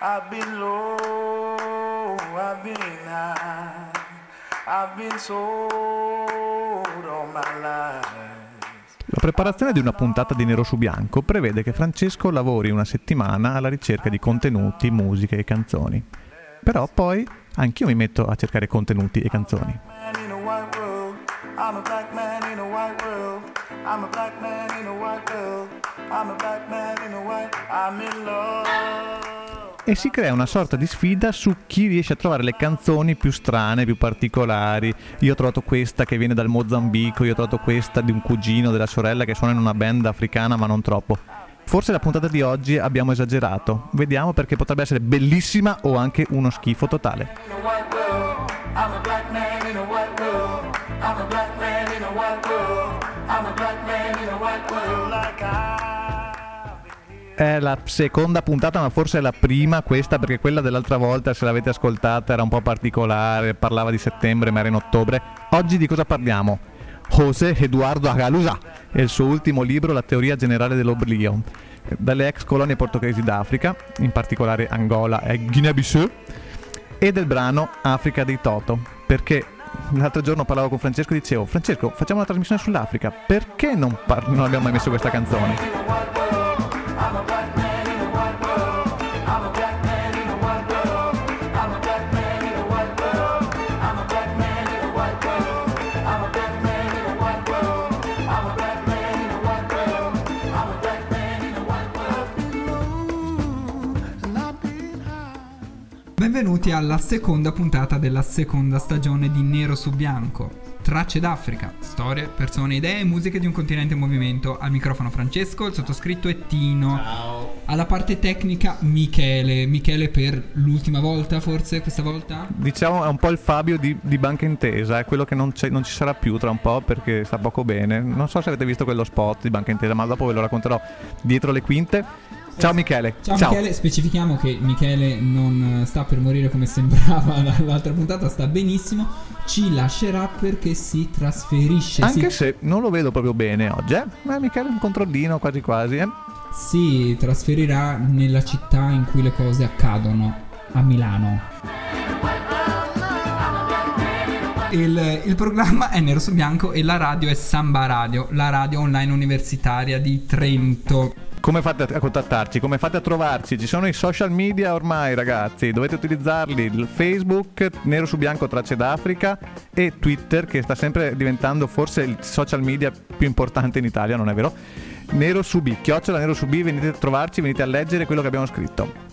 I've been low, I've been high, I've been sold all my life. La preparazione di una puntata di Nero su Bianco prevede che Francesco lavori una settimana alla ricerca di contenuti, musiche e canzoni. Però poi anch'io mi metto a cercare contenuti e canzoni. Man in a white world, I'm E si crea una sorta di sfida su chi riesce a trovare le canzoni più strane, più particolari. Io ho trovato questa che viene dal Mozambico, io ho trovato questa di un cugino della sorella che suona in una band africana, ma non troppo. Forse la puntata di oggi abbiamo esagerato. Vediamo perché potrebbe essere bellissima o anche uno schifo totale. I'm a black man in a white world. È la seconda puntata, ma forse è la prima questa, perché quella dell'altra volta, se l'avete ascoltata, era un po' particolare, parlava di settembre, ma era in ottobre. Oggi di cosa parliamo? José Eduardo Agalusa e il suo ultimo libro, La teoria generale dell'oblio, dalle ex colonie portoghesi d'Africa, in particolare Angola e Guinea-Bissau, e del brano Africa dei Toto, perché l'altro giorno parlavo con Francesco e dicevo Francesco facciamo una trasmissione sull'Africa, perché non, par- non abbiamo mai messo questa canzone? Benvenuti alla seconda puntata della seconda stagione di Nero su Bianco. Tracce d'Africa, storie, persone, idee e musiche di un continente in movimento. Al microfono Francesco, il sottoscritto è Tino. Ciao. Alla parte tecnica Michele. Michele per l'ultima volta, forse questa volta? Diciamo è un po' il Fabio di, di Banca Intesa, è quello che non, c'è- non ci sarà più tra un po' perché sta poco bene. Non so se avete visto quello spot di Banca Intesa, ma dopo ve lo racconterò dietro le quinte. Ciao Michele. Ciao, Michele, specifichiamo che Michele non eh, sta per morire come sembrava dall'altra puntata, sta benissimo. Ci lascerà perché si trasferisce. Anche si, se non lo vedo proprio bene oggi, eh? Ma Michele un controllino quasi quasi, eh? si trasferirà nella città in cui le cose accadono, a Milano. Il, il programma è Nero su Bianco e la radio è Samba Radio, la radio online universitaria di Trento. Come fate a contattarci? Come fate a trovarci? Ci sono i social media ormai, ragazzi. Dovete utilizzarli: il Facebook, Nero su Bianco Tracce d'Africa e Twitter, che sta sempre diventando forse il social media più importante in Italia, non è vero? Nero su B, chiocciola Nero su B, venite a trovarci, venite a leggere quello che abbiamo scritto.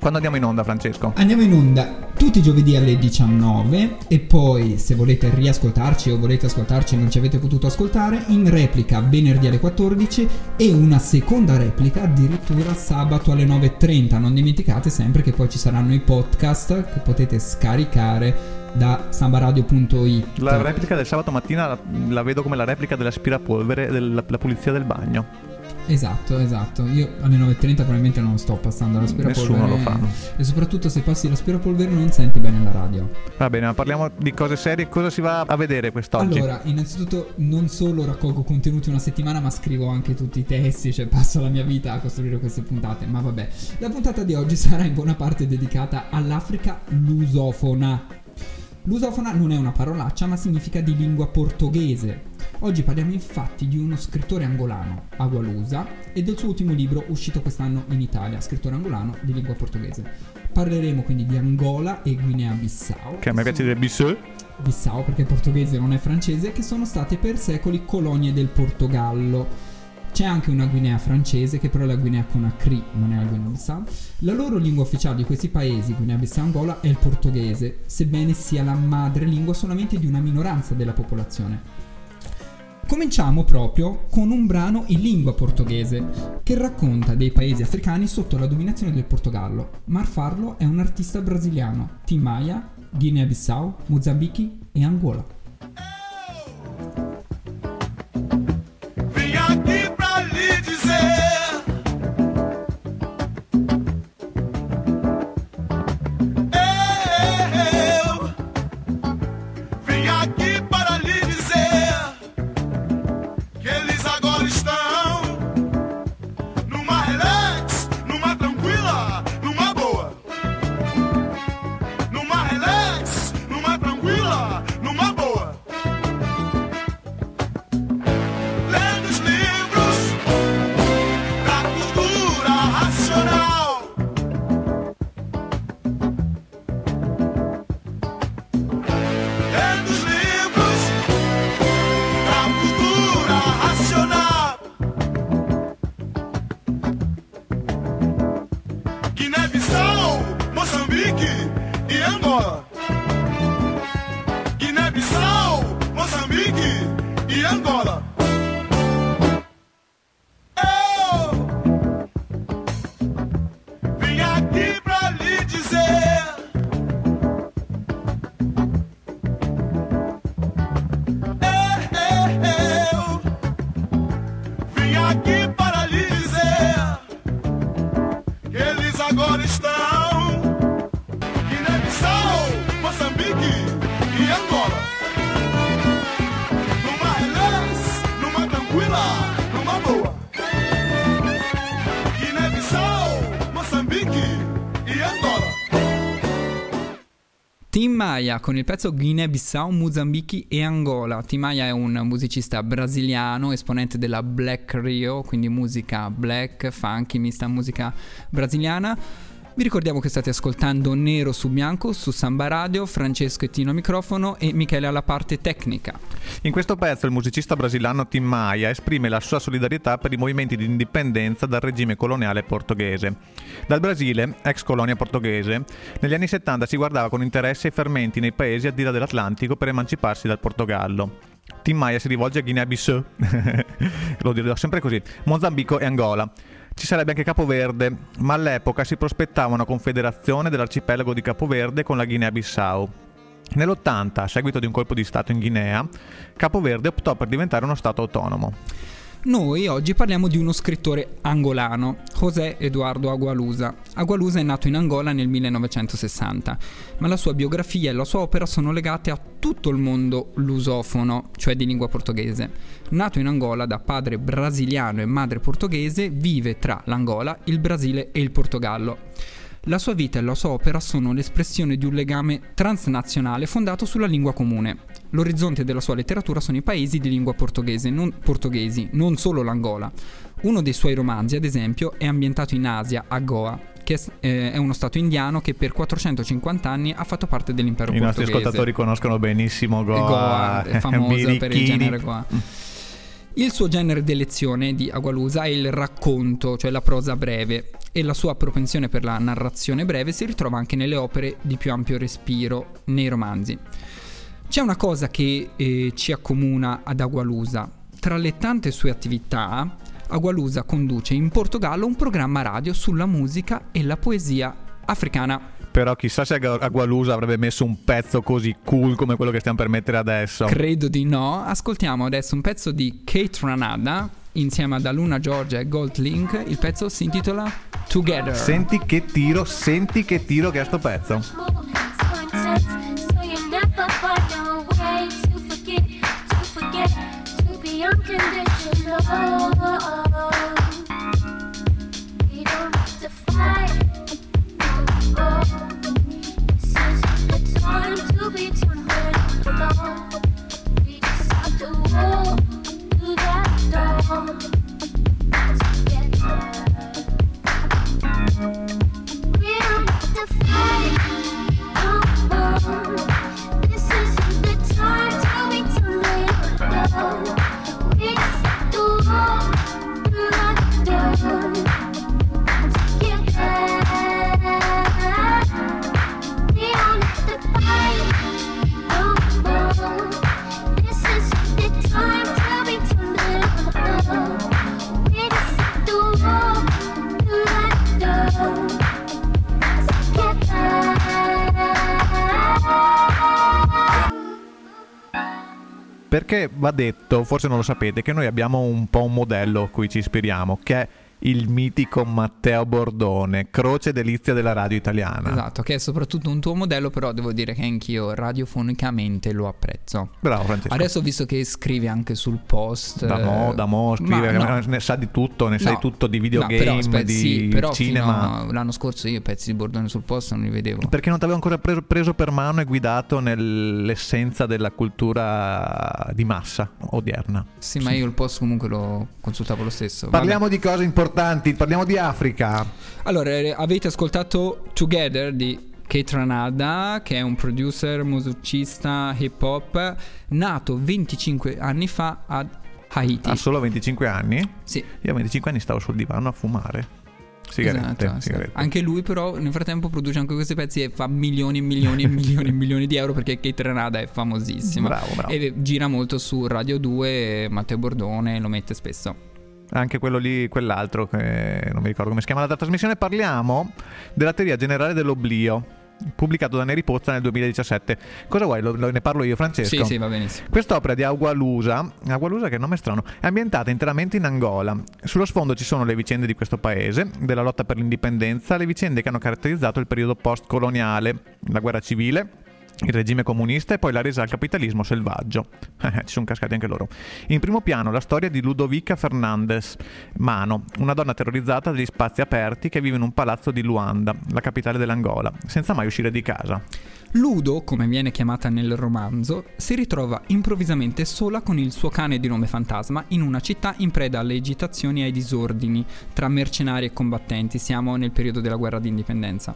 Quando andiamo in onda, Francesco? Andiamo in onda tutti i giovedì alle 19 e poi se volete riascoltarci o volete ascoltarci e non ci avete potuto ascoltare, in replica venerdì alle 14 e una seconda replica addirittura sabato alle 9.30. Non dimenticate sempre che poi ci saranno i podcast che potete scaricare da sambaradio.it. La replica del sabato mattina la, la vedo come la replica dell'aspirapolvere della la pulizia del bagno. Esatto, esatto. Io alle 9.30 probabilmente non sto passando l'aspirapolvere. Nessuno lo fa. E soprattutto se passi l'aspirapolvere non senti bene la radio. Va bene, ma parliamo di cose serie. Cosa si va a vedere quest'oggi? Allora, innanzitutto non solo raccolgo contenuti una settimana, ma scrivo anche tutti i testi, cioè passo la mia vita a costruire queste puntate, ma vabbè. La puntata di oggi sarà in buona parte dedicata all'Africa lusofona. Lusofona non è una parolaccia, ma significa di lingua portoghese. Oggi parliamo infatti di uno scrittore angolano, Agualusa, e del suo ultimo libro uscito quest'anno in Italia, scrittore angolano di lingua portoghese. Parleremo quindi di Angola e Guinea-Bissau. Che a me piace dire Bissau. Bissau perché portoghese non è francese, che sono state per secoli colonie del Portogallo. C'è anche una Guinea francese, che però è la Guinea con una CRI, non è la Guinea-Bissau. La loro lingua ufficiale di questi paesi, Guinea-Bissau e Angola, è il portoghese, sebbene sia la madrelingua solamente di una minoranza della popolazione. Cominciamo proprio con un brano in lingua portoghese che racconta dei paesi africani sotto la dominazione del Portogallo, ma a farlo è un artista brasiliano, Tim Maia, Guinea-Bissau, Mozambique e Angola. Eles agora estão Tim Maia con il pezzo Guinea-Bissau, Mozambichi e Angola. Tim Maia è un musicista brasiliano, esponente della Black Rio, quindi musica black, funky, mista musica brasiliana. Vi ricordiamo che state ascoltando Nero su Bianco su Samba Radio, Francesco e Tino microfono e Michele alla parte tecnica. In questo pezzo il musicista brasiliano Tim Maia esprime la sua solidarietà per i movimenti di indipendenza dal regime coloniale portoghese. Dal Brasile, ex colonia portoghese, negli anni 70 si guardava con interesse ai fermenti nei paesi al di là dell'Atlantico per emanciparsi dal Portogallo. Tim Maia si rivolge a Guinea-Bissau, lo dirò sempre così, Mozambico e Angola. Ci sarebbe anche Capoverde, ma all'epoca si prospettava una confederazione dell'arcipelago di Capoverde con la Guinea-Bissau. Nell'80, a seguito di un colpo di Stato in Guinea, Capoverde optò per diventare uno Stato autonomo. Noi oggi parliamo di uno scrittore angolano, José Eduardo Agualusa. Agualusa è nato in Angola nel 1960, ma la sua biografia e la sua opera sono legate a tutto il mondo lusofono, cioè di lingua portoghese. Nato in Angola da padre brasiliano e madre portoghese, vive tra l'Angola, il Brasile e il Portogallo. La sua vita e la sua opera sono l'espressione di un legame transnazionale fondato sulla lingua comune. L'orizzonte della sua letteratura sono i paesi di lingua portoghese, non, portoghesi, non solo l'Angola. Uno dei suoi romanzi, ad esempio, è ambientato in Asia, a Goa, che è, eh, uno stato indiano che per 450 anni ha fatto parte dell'impero I nostri portoghese. ascoltatori conoscono benissimo Goa, Goa è famosa per il genere Goa. Il suo genere d'elezione di Agualusa è il racconto, cioè la prosa breve, e la sua propensione per la narrazione breve si ritrova anche nelle opere di più ampio respiro, nei romanzi. C'è una cosa che eh, ci accomuna ad Agualusa. Tra le tante sue attività, Agualusa conduce in Portogallo un programma radio sulla musica e la poesia africana. Però chissà se Ag- Agualusa avrebbe messo un pezzo così cool come quello che stiamo per mettere adesso. Credo di no. Ascoltiamo adesso un pezzo di Kate Ranada insieme ad Aluna Georgia e Gold Link. Il pezzo si intitola Together. Senti che tiro, senti che tiro che è sto pezzo. So Come together. Perché va detto, forse non lo sapete, che noi abbiamo un po' un modello a cui ci ispiriamo, che è il mitico Matteo Bordone, croce delizia della radio italiana. Esatto, che è soprattutto un tuo modello, però devo dire che anch'io radiofonicamente lo apprezzo. Bravo Francesco. Adesso visto che scrivi anche sul post. da mo, eh, da mo, scrive, no. ne sa di tutto, ne sai No. tutto di No, videogame, però, aspetta, di sì, però cinema. a- l'anno scorso io pezzi di Bordone sul post non li vedevo. Perché non ti avevo ancora preso, preso per mano e guidato nell'essenza della cultura di massa odierna. Sì, ma io il post comunque lo consultavo lo stesso. Vabbè. Parliamo di cose importanti, parliamo di Africa. Allora, eh, avete ascoltato Together di Kate Ranada, che è un producer, musicista hip hop, nato 25 anni fa ad Haiti. Ha solo 25 anni? Sì, Io a 25 anni stavo sul divano a fumare. Sigarette, Esatto, sigarette. Anche lui però nel frattempo produce anche questi pezzi e fa milioni e milioni e milioni e milioni di euro perché Kate Renada è famosissima. Bravo, bravo. E gira molto su Radio 2, Matteo Bordone lo mette spesso. Anche quello lì, quell'altro, che non mi ricordo come si chiama la trasmissione, parliamo della teoria generale dell'oblio, pubblicato da Neri Pozza nel 2017. Cosa vuoi? Lo- lo- ne parlo io, Francesco? Sì, sì, va benissimo. Quest'opera di Agualusa, Agualusa che nome strano, è ambientata interamente in Angola. Sullo sfondo ci sono le vicende di questo paese, della lotta per l'indipendenza, le vicende che hanno caratterizzato il periodo post-coloniale, la guerra civile, il regime comunista e poi la resa al capitalismo selvaggio. Eh, Ci sono cascati anche loro. In primo piano la storia di Ludovica Fernandez Mano, una donna terrorizzata dagli spazi aperti che vive in un palazzo di Luanda, la capitale dell'Angola, senza mai uscire di casa. Ludo, come viene chiamata nel romanzo, si ritrova improvvisamente sola con il suo cane di nome Fantasma in una città in preda alle agitazioni e ai disordini tra mercenari e combattenti. Siamo nel periodo della guerra d'indipendenza.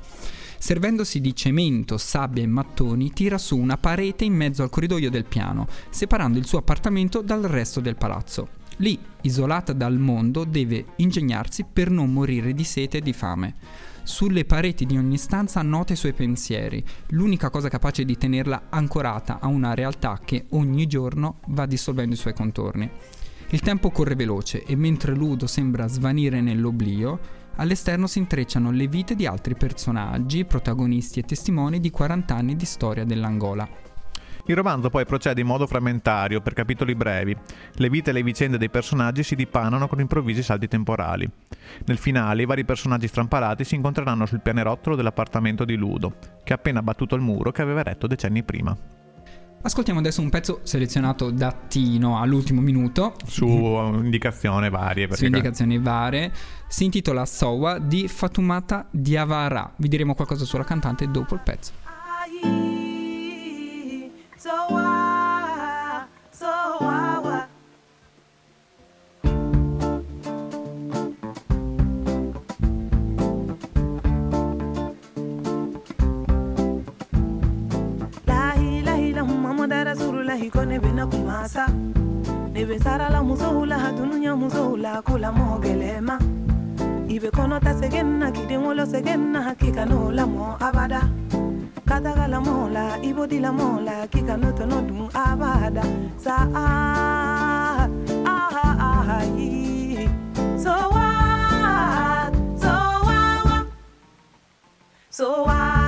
Servendosi di cemento, sabbia e mattoni, tira su una parete in mezzo al corridoio del piano, separando il suo appartamento dal resto del palazzo. Lì, isolata dal mondo, deve ingegnarsi per non morire di sete e di fame. Sulle pareti di ogni stanza annota i suoi pensieri, l'unica cosa capace di tenerla ancorata a una realtà che ogni giorno va dissolvendo i suoi contorni. Il tempo corre veloce e mentre Ludo sembra svanire nell'oblio, all'esterno si intrecciano le vite di altri personaggi, protagonisti e testimoni di 40 anni di storia dell'Angola. Il romanzo poi procede in modo frammentario, per capitoli brevi. Le vite e le vicende dei personaggi si dipanano con improvvisi salti temporali. Nel finale i vari personaggi strampalati si incontreranno sul pianerottolo dell'appartamento di Ludo, che ha appena battuto il muro che aveva eretto decenni prima. Ascoltiamo adesso un pezzo selezionato da Tino all'ultimo minuto, Su indicazione varie. su indicazioni varie. Si intitola Sowa di Fatumata Diawara. Vi diremo qualcosa sulla cantante dopo il pezzo. hula hikone bena kumasa. Nebe sarala musohula hatununya musohula kula moogelema ibe konota segenna kidenwolo segenna hakikanola mo abada. Katagala mola ibodila mola kikanotonodum abada. Sa ah, ah, ah, ah, so what so what so what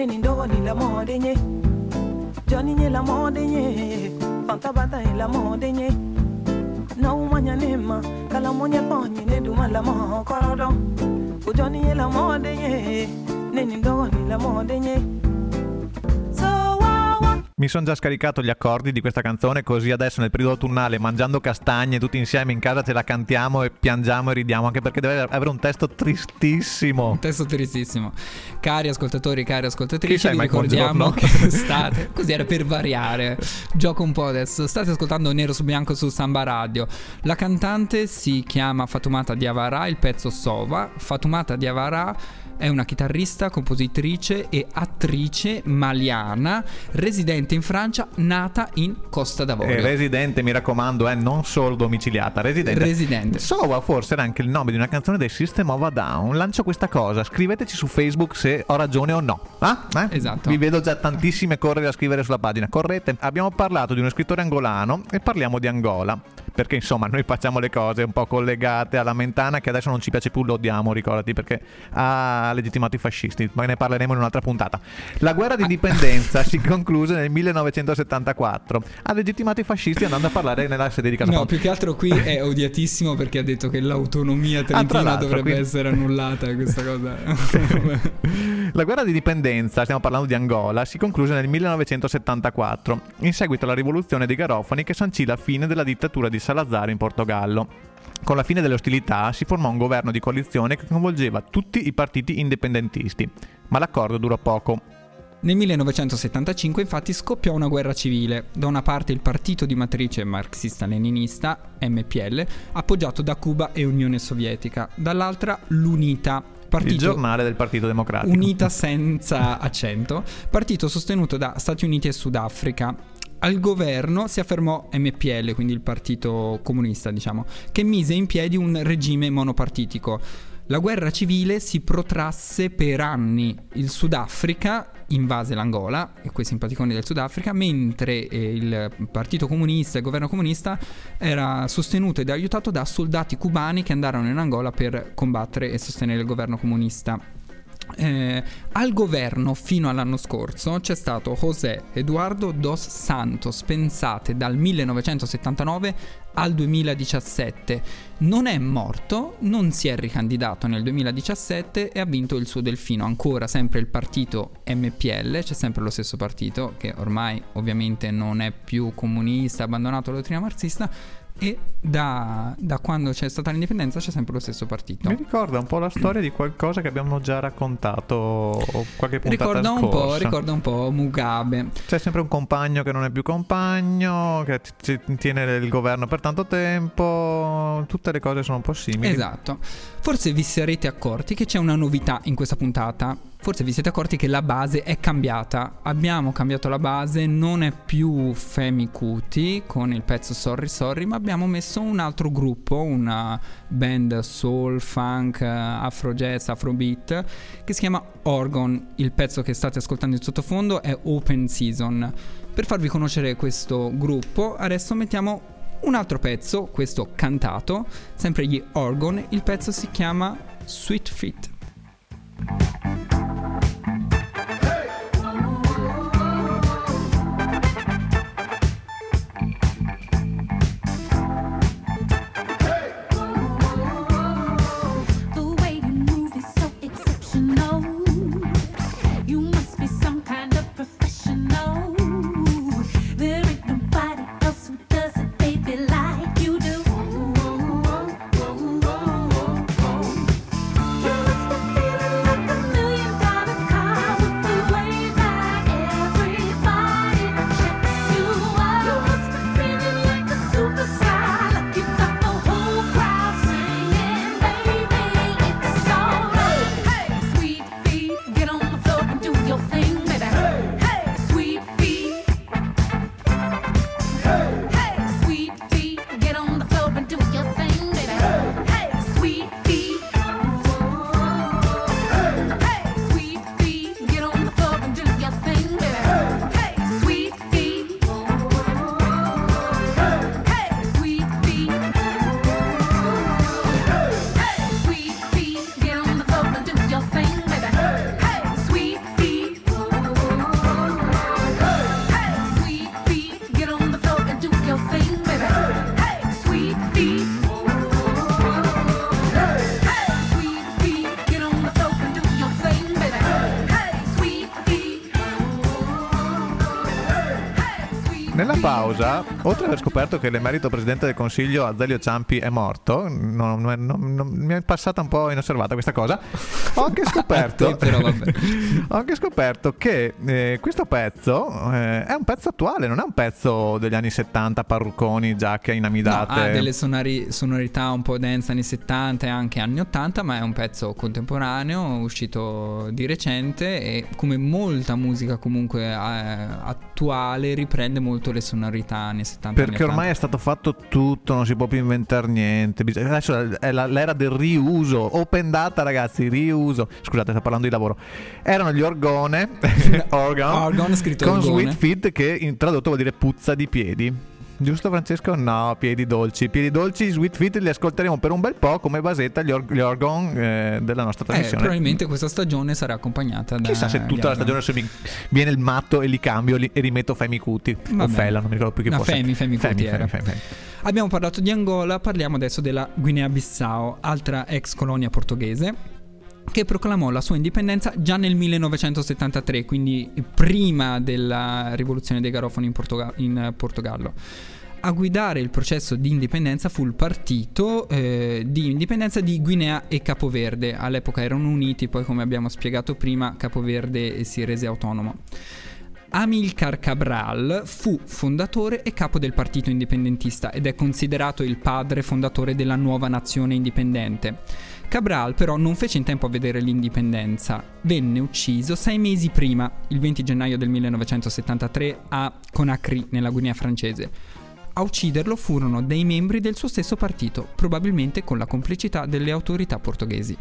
Neni ndogo ni la mode nye. Johnny nye la mode nye. Fanta bata nye la mode nye. Na umanya nema Kala monye ponye ne duma la mo korodo. U Johnny nye la mode nye. Neni ndogo ni la mode nye Mi sono già scaricato gli accordi di questa canzone, così adesso nel periodo autunnale, mangiando castagne tutti insieme in casa, ce la cantiamo e piangiamo e ridiamo, anche perché deve avere un testo tristissimo. Un testo tristissimo. Cari ascoltatori, cari ascoltatrici, vi ricordiamo che state. Così era per variare. Gioco un po' adesso. State ascoltando Nero su Bianco su Samba Radio. La cantante si chiama Fatumata Diawara, il pezzo Sova. Fatumata Diawara è una chitarrista, compositrice e attrice maliana, residente in Francia, nata in Costa d'Avorio. E residente, mi raccomando, è non solo domiciliata, residente. Residente. Sova forse era anche il nome di una canzone dei System of a Down. Lancio questa cosa, scriveteci su Facebook se ho ragione o no. Ah? Eh? Esatto. Vi vedo già tantissime correre a scrivere sulla pagina. Correte. Abbiamo parlato di uno scrittore angolano e parliamo di Angola. Perché insomma noi facciamo le cose un po' collegate alla mentana che adesso non ci piace più, lo odiamo, ricordati, perché ha legittimato i fascisti, ma ne parleremo in un'altra puntata. La guerra d'indipendenza si concluse nel 1974. Ha legittimato i fascisti andando a parlare nella sede di Casa No, più che altro qui è odiatissimo perché ha detto che l'autonomia trentina l'altro, dovrebbe quindi- essere annullata. Questa cosa. La guerra di dipendenza, stiamo parlando di Angola, si concluse nel 1974, in seguito alla rivoluzione dei Garofani che sancì la fine della dittatura di Salazar in Portogallo. Con la fine delle ostilità si formò un governo di coalizione che coinvolgeva tutti i partiti indipendentisti, ma l'accordo durò poco. Nel 1975 infatti scoppiò una guerra civile, da una parte il partito di matrice marxista-leninista, MPL, appoggiato da Cuba e Unione Sovietica, dall'altra l'UNITA, partito Il giornale del Partito Democratico. Unita senza accento, partito sostenuto da Stati Uniti e Sudafrica. Al governo si affermò MPL, quindi il partito comunista, diciamo, che mise in piedi un regime monopartitico. La guerra civile si protrasse per anni. Il Sudafrica invase l'Angola, e quei simpaticoni del Sudafrica, mentre eh, il partito comunista, il governo comunista, era sostenuto ed aiutato da soldati cubani che andarono in Angola per combattere e sostenere il governo comunista. Eh, al governo fino all'anno scorso c'è stato José Eduardo dos Santos, pensate dal 1979 al 2017. Non è morto, non si è ricandidato nel 2017 e ha vinto il suo delfino. Ancora sempre il partito MPL, c'è sempre lo stesso partito che ormai ovviamente non è più comunista, ha abbandonato la dottrina marxista e da, da quando c'è stata l'indipendenza c'è sempre lo stesso partito. Mi ricorda un po' la storia di qualcosa che abbiamo già raccontato qualche puntata Ricorda un, po', scorsa. ricorda un po' Mugabe. C'è sempre un compagno che non è più compagno, che ti- ti tiene il governo per tanto tempo. Tutte le cose sono un po' simili. Esatto. Forse vi sarete accorti che c'è una novità in questa puntata. Forse vi siete accorti che la base è cambiata. Abbiamo cambiato la base, non è più Femi Cuti con il pezzo Sorry Sorry, ma abbiamo messo un altro gruppo, una band soul, funk, eh, afro jazz, afrobeat, che si chiama Orgon. Il pezzo che state ascoltando in sottofondo è Open Season. Per farvi conoscere questo gruppo, adesso mettiamo un altro pezzo, questo cantato, sempre gli Orgon. Il pezzo si chiama Sweet Fit. Oltre ad aver scoperto che l'emerito presidente del consiglio Azelio Ciampi è morto, non, non- non- mi è passata un po' inosservata questa cosa, ho anche scoperto, vabbè. ho anche scoperto che eh, questo pezzo eh, è un pezzo attuale, non è un pezzo degli anni 70, parrucconi, giacche No, inamidate. ha delle sonari- sonorità un po' dance anni 70 e anche anni 80, ma è un pezzo contemporaneo, uscito di recente e come molta musica comunque eh, attuale riprende molto le sonorità anni 70. Anni Perché ormai 80. è stato fatto tutto, non si può più inventare niente. Adesso è la- l'era del riuso. Open data, ragazzi, riuso. Scusate, sto parlando di lavoro. Erano gli orgone, organ, Organ, scritto con orgone. sweet feet, che in tradotto vuol dire puzza di piedi. Giusto Francesco? No, piedi dolci. Piedi dolci, sweet feet li ascolteremo per un bel po' come basetta gli, or- gli orgon eh, della nostra Eh, trasmissione. probabilmente questa stagione sarà accompagnata da Chissà se tutta la stagione se mi viene il matto e li cambio li- e rimetto Femi Cuti. O. Fella, non mi ricordo più che No, fosse. Femi, Femi Cuti era. Femi, Femi. Abbiamo parlato di Angola, parliamo adesso della Guinea-Bissau, altra ex colonia portoghese che proclamò la sua indipendenza già nel 1973, quindi prima della rivoluzione dei garofoni in, Portoga- in Portogallo. A guidare il processo di indipendenza fu il partito eh, di indipendenza di Guinea e Capoverde. All'epoca erano uniti, poi come abbiamo spiegato prima, Capoverde si rese autonomo. Amilcar Cabral fu fondatore e capo del partito indipendentista ed è considerato il padre fondatore della nuova nazione indipendente. Cabral però non fece in tempo a vedere l'indipendenza, venne ucciso sei mesi prima, il 20 gennaio del 1973 a Conakry nella Guinea francese. A ucciderlo furono dei membri del suo stesso partito, probabilmente con la complicità delle autorità portoghesi.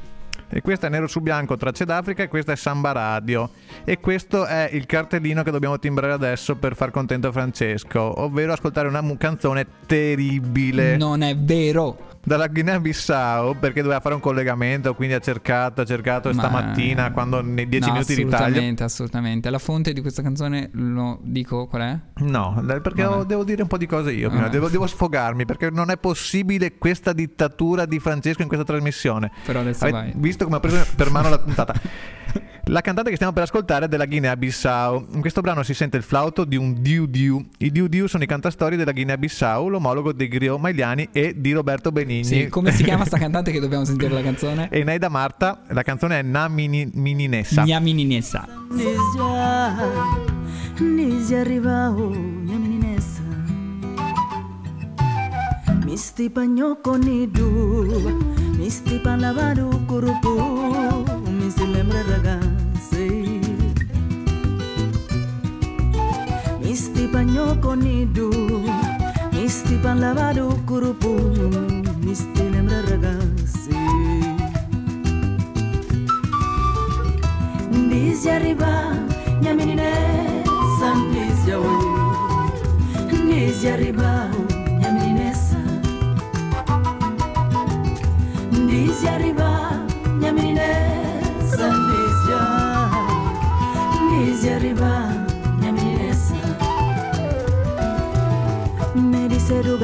E questo è Nero su Bianco, Tracce d'Africa, e questo è Samba Radio. E questo è il cartellino che dobbiamo timbrare adesso per far contento Francesco, ovvero ascoltare una canzone terribile. Non è vero! Dalla Guinea-Bissau perché doveva fare un collegamento, quindi ha cercato, ha cercato Ma- stamattina quando nei 10 No, minuti di taglio. Assolutamente, assolutamente. La fonte di questa canzone lo dico qual è? No, perché Vabbè. devo dire un po' di cose io devo, devo sfogarmi perché non è possibile questa dittatura di Francesco in questa trasmissione. Però adesso Avete vai. visto come ho preso per mano la puntata. La cantante che stiamo per ascoltare è della Guinea-Bissau. In questo brano si sente il flauto di un Diu Diu. I Diu Diu sono i cantastori della Guinea-Bissau, l'omologo dei Griot Magliani e di Roberto Benigni. Sì, come si chiama sta cantante che dobbiamo sentire la canzone? E Neida Marta, la canzone è Na Mini- Mininessa. Gnamininessa. Nizia, Nizia arrivao, mia meninessa. Misti pagnocco nidu, misti palavado curupu, mi si lembra ragazzi. Misti pagnocco nidu, misti palavado curupu, misti lembra ragazzi. Ndizia arriva, mia meninessa, Ndizia oi. Ndizia arriva,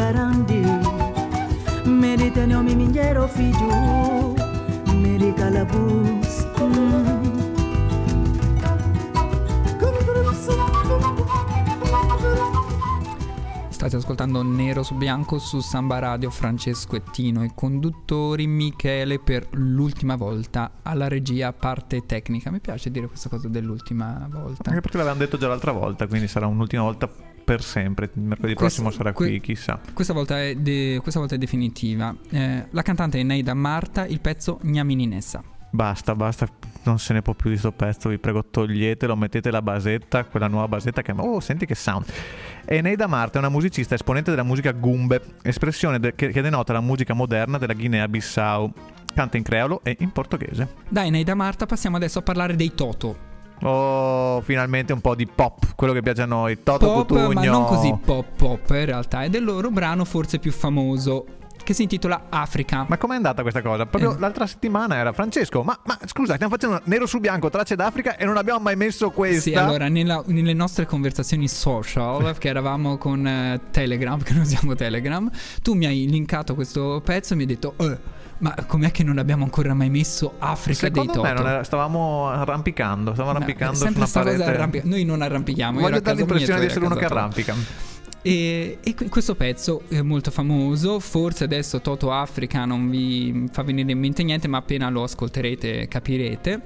garandi, me di tenho mi minheiro filho, me di calabus. Mm. State ascoltando Nero su Bianco su Samba Radio Francesco e Tino i conduttori Michele per l'ultima volta alla regia parte tecnica. Mi piace dire questa cosa dell'ultima volta. Anche perché l'avevamo detto già l'altra volta, quindi sarà un'ultima volta per sempre. Il mercoledì Questo- prossimo sarà que- qui, chissà. Questa volta è, de- questa volta è definitiva. Eh, la cantante è Neida Marta, il pezzo Gnamininessa. Basta, basta, non se ne può più di sto pezzo, vi prego toglietelo, mettete la basetta, quella nuova basetta che... Oh, senti che sound! Eneida Marta è una musicista esponente della musica gumbe, espressione de- che, che denota la musica moderna della Guinea-Bissau. Canta in creolo e in portoghese. Dai Neida Marta, passiamo adesso a parlare dei Toto. Oh, finalmente un po' di pop, quello che piace a noi. Toto Pop, Cutugno. ma non così pop pop in realtà, è del loro brano forse più famoso che si intitola Africa. Ma com'è andata questa cosa? Proprio Eh. l'altra settimana era Francesco. Ma, ma scusa, stiamo facendo nero su bianco, tracce d'Africa e non abbiamo mai messo questa. Sì, allora nella- nelle nostre conversazioni social, che eravamo con eh, Telegram, che noi usiamo Telegram, tu mi hai linkato questo pezzo e mi hai detto, "Eh, ma com'è che non abbiamo ancora mai messo Africa dei Secondo Toto? me non era- stavamo arrampicando, stavamo No, arrampicando su sempre una parete. arrampica- Noi non arrampichiamo. Voglio dare l'impressione di essere uno che arrampica. E, e que- questo pezzo è molto famoso, forse adesso Toto Africa non vi fa venire in mente niente, ma appena lo ascolterete capirete.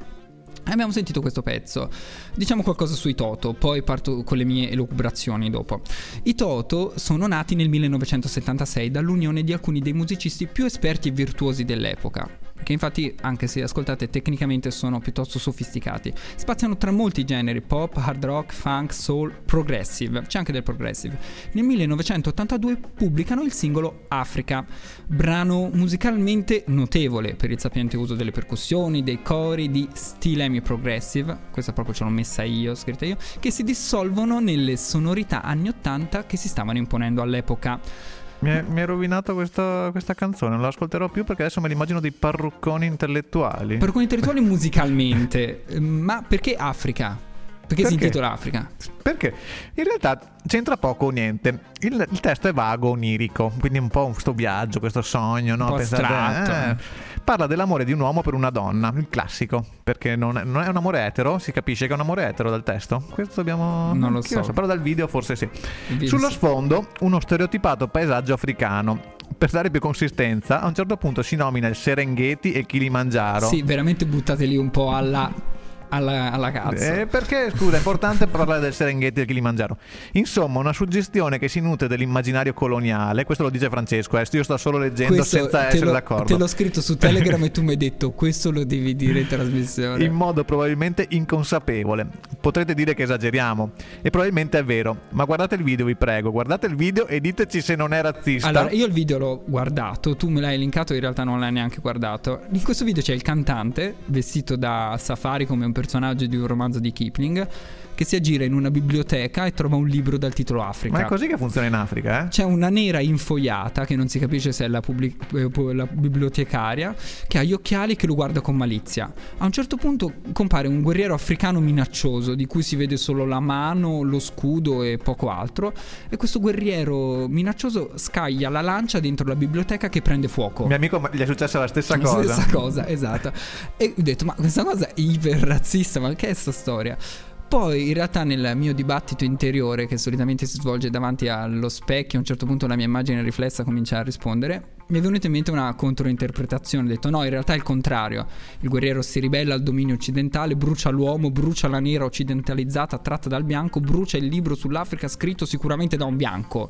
Abbiamo sentito questo pezzo. Diciamo qualcosa sui Toto, poi parto con le mie elucubrazioni dopo. I Toto sono nati nel 1976 dall'unione di alcuni dei musicisti più esperti e virtuosi dell'epoca. Che infatti, anche se ascoltate tecnicamente, sono piuttosto sofisticati. Spaziano tra molti generi: pop, hard rock, funk, soul, progressive. C'è anche del progressive. Nel 1982 pubblicano il singolo Africa, brano musicalmente notevole per il sapiente uso delle percussioni, dei cori, di stilemi progressive, questa proprio ce l'ho messa io, scritta io, che si dissolvono nelle sonorità anni 80 che si stavano imponendo all'epoca. Mi hai, mi hai rovinato questa, questa canzone, non la ascolterò più perché adesso me l'immagino dei parrucconi intellettuali. Alcuni territori musicalmente, eh, ma perché Africa? Perché, si Perché? intitola Africa? Perché in realtà c'entra poco o niente. Il, il testo è vago, onirico, quindi un po' questo viaggio, questo sogno, no? po' Pensate, astratto. eh. Parla dell'amore di un uomo per una donna, il classico, perché non è, non è un amore etero, si capisce che è un amore etero dal testo. Questo dobbiamo... Non lo lo so. però dal video forse sì. Video Sullo sì. sfondo uno stereotipato paesaggio africano. Per dare più consistenza, a un certo punto si nomina il Serengeti e il Kilimangiaro. Sì, veramente buttate lì un po' alla, alla, alla cazzo. Eh, perché scusa, è importante parlare del Serengeti e del Kilimangiaro. Insomma, una suggestione che si nutre dell'immaginario coloniale. Questo lo dice Francesco, eh, io sto solo leggendo Questo senza essere l'ho- d'accordo. Te l'ho scritto su Telegram e tu mi hai detto questo lo devi dire in trasmissione. in modo probabilmente inconsapevole. Potrete dire che esageriamo, e probabilmente è vero, ma guardate il video, vi prego, guardate il video e diteci se non è razzista. Allora, io il video l'ho guardato, tu me l'hai linkato, in realtà non l'hai neanche guardato. In questo video c'è il cantante, vestito da safari come un personaggio di un romanzo di Kipling, che si aggira in una biblioteca e trova un libro dal titolo Africa. Ma è così che funziona in Africa, eh? C'è una nera infoiata che non si capisce se è la, pubblic- eh, la bibliotecaria che ha gli occhiali che lo guarda con malizia. A un certo punto compare un guerriero africano minaccioso di cui si vede solo la mano, lo scudo e poco altro. E questo guerriero minaccioso scaglia la lancia dentro la biblioteca che prende fuoco. Mio amico gli è successa la stessa La cosa. Stessa cosa, esatto. E ho detto, ma questa cosa è iper razzista, ma che è sta storia? Poi in realtà nel mio dibattito interiore, che solitamente si svolge davanti allo specchio, a un certo punto la mia immagine riflessa comincia a rispondere, mi è venuta in mente una controinterpretazione. Ho detto no, in realtà è il contrario. Il guerriero si ribella al dominio occidentale, brucia l'uomo, brucia la nera occidentalizzata tratta dal bianco, brucia il libro sull'Africa scritto sicuramente da un bianco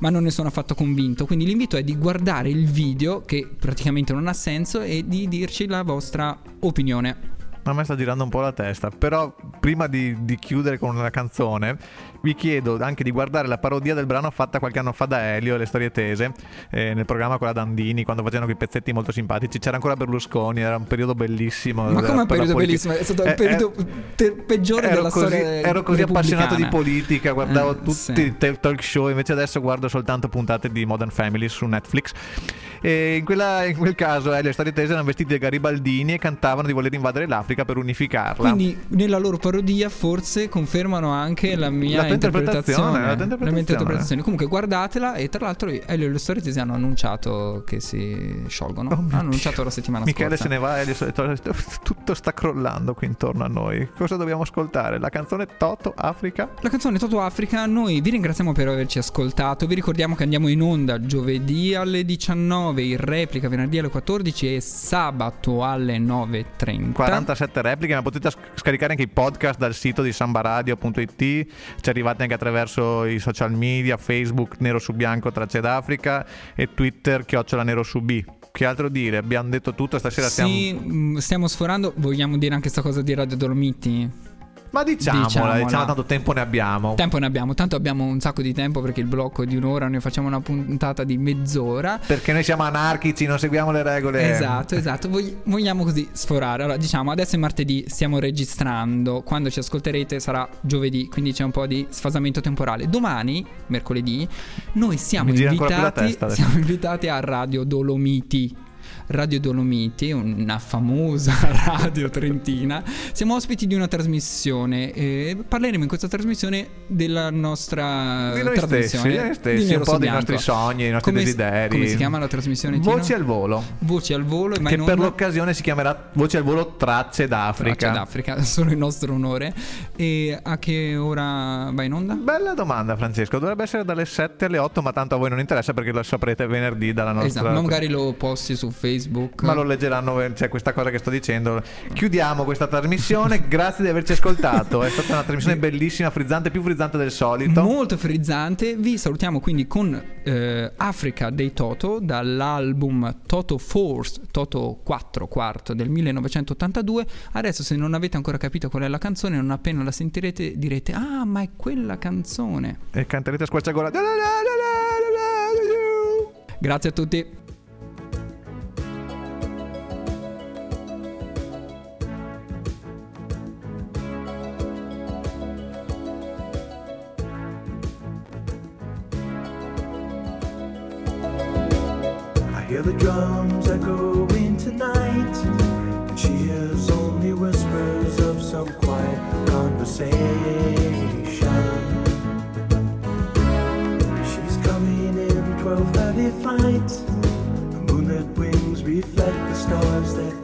ma non ne sono affatto convinto. Quindi l'invito è di guardare il video, che praticamente non ha senso, e di dirci la vostra opinione. A me sta girando un po' la testa, però prima di, di chiudere con una canzone vi chiedo anche di guardare la parodia del brano fatta qualche anno fa da Elio e le storie tese eh, nel programma con la Dandini quando facevano quei pezzetti molto simpatici. C'era ancora Berlusconi, era un periodo bellissimo. Ma come un periodo bellissimo? È stato il Eh, periodo eh, peggiore della così, storia ero così appassionato di politica, guardavo Eh, tutti i talk show, invece adesso guardo soltanto puntate di Modern Family su Netflix. E in, quella- in quel caso Elio e le storie tese erano vestiti da garibaldini e cantavano di voler invadere l'Africa per unificarla. Quindi nella loro parodia forse confermano anche la mia La interpretazione, interpretazione. la mia interpretazione. Comunque guardatela e tra l'altro Elio e le storie tesi hanno annunciato che si sciolgono. Oh hanno annunciato la settimana Michele scorsa. se ne va e sue- tutto sta crollando qui intorno a noi. Cosa dobbiamo ascoltare? La canzone Toto Africa? La canzone Toto Africa, noi vi ringraziamo per averci ascoltato, vi ricordiamo che andiamo in onda giovedì alle 19, in replica venerdì alle 14 e sabato alle 9.30. 47 repliche, ma potete sc- scaricare anche i podcast dal sito di sambaradio.it. Ci arrivate anche attraverso i social media, Facebook Nero su Bianco Tracce d'Africa e Twitter Chiocciola Nero su B. Che altro dire? Abbiamo detto tutto, stasera stiamo... Sì, mh, stiamo sforando, vogliamo dire anche questa cosa di Radio Dolomiti? Ma diciamola, Diciamola. diciamo tanto tempo ne abbiamo. Tempo ne abbiamo, tanto abbiamo un sacco di tempo perché il blocco è di un'ora, noi facciamo una puntata di mezz'ora. Perché noi siamo anarchici, non seguiamo le regole. Esatto, esatto. Vogli- vogliamo così sforare. Allora, diciamo, adesso è martedì, stiamo registrando. Quando ci ascolterete sarà giovedì, quindi c'è un po' di sfasamento temporale. Domani, mercoledì, noi siamo invitati, siamo invitati a Radio Dolomiti. Radio Dolomiti, una famosa radio trentina. Siamo ospiti di una trasmissione e parleremo in questa trasmissione della nostra Di noi stessi, trasmissione di noi stessi, di un po' dei Bianco. nostri sogni, dei nostri Come si- desideri. Come si chiama la trasmissione? Tino? Voci al volo. Voci al volo, ma che per onda- l'occasione si chiamerà Voci al volo Tracce d'Africa. Tracce d'Africa, solo in nostro onore. E a che ora va in onda? Bella domanda, Francesco. Dovrebbe essere dalle 7 alle 8, ma tanto a voi non interessa perché lo saprete venerdì dalla nostra. Esatto, ma magari lo posti su Facebook. Ma lo leggeranno, c'è questa cosa che sto dicendo. Chiudiamo questa trasmissione. Grazie di averci ascoltato. È stata una trasmissione bellissima, frizzante, più frizzante del solito. Molto frizzante, vi salutiamo quindi con eh, Africa dei Toto dall'album Toto Force, Toto 4 quarto del 1982. Adesso se non avete ancora capito qual è la canzone, non appena la sentirete direte "Ah, ma è quella canzone". E canterete a squarciagola. Grazie a tutti. The drums echoing tonight, and she hears only whispers of some quiet conversation. She's coming in 12:30 flight, the moonlit wings reflect the stars that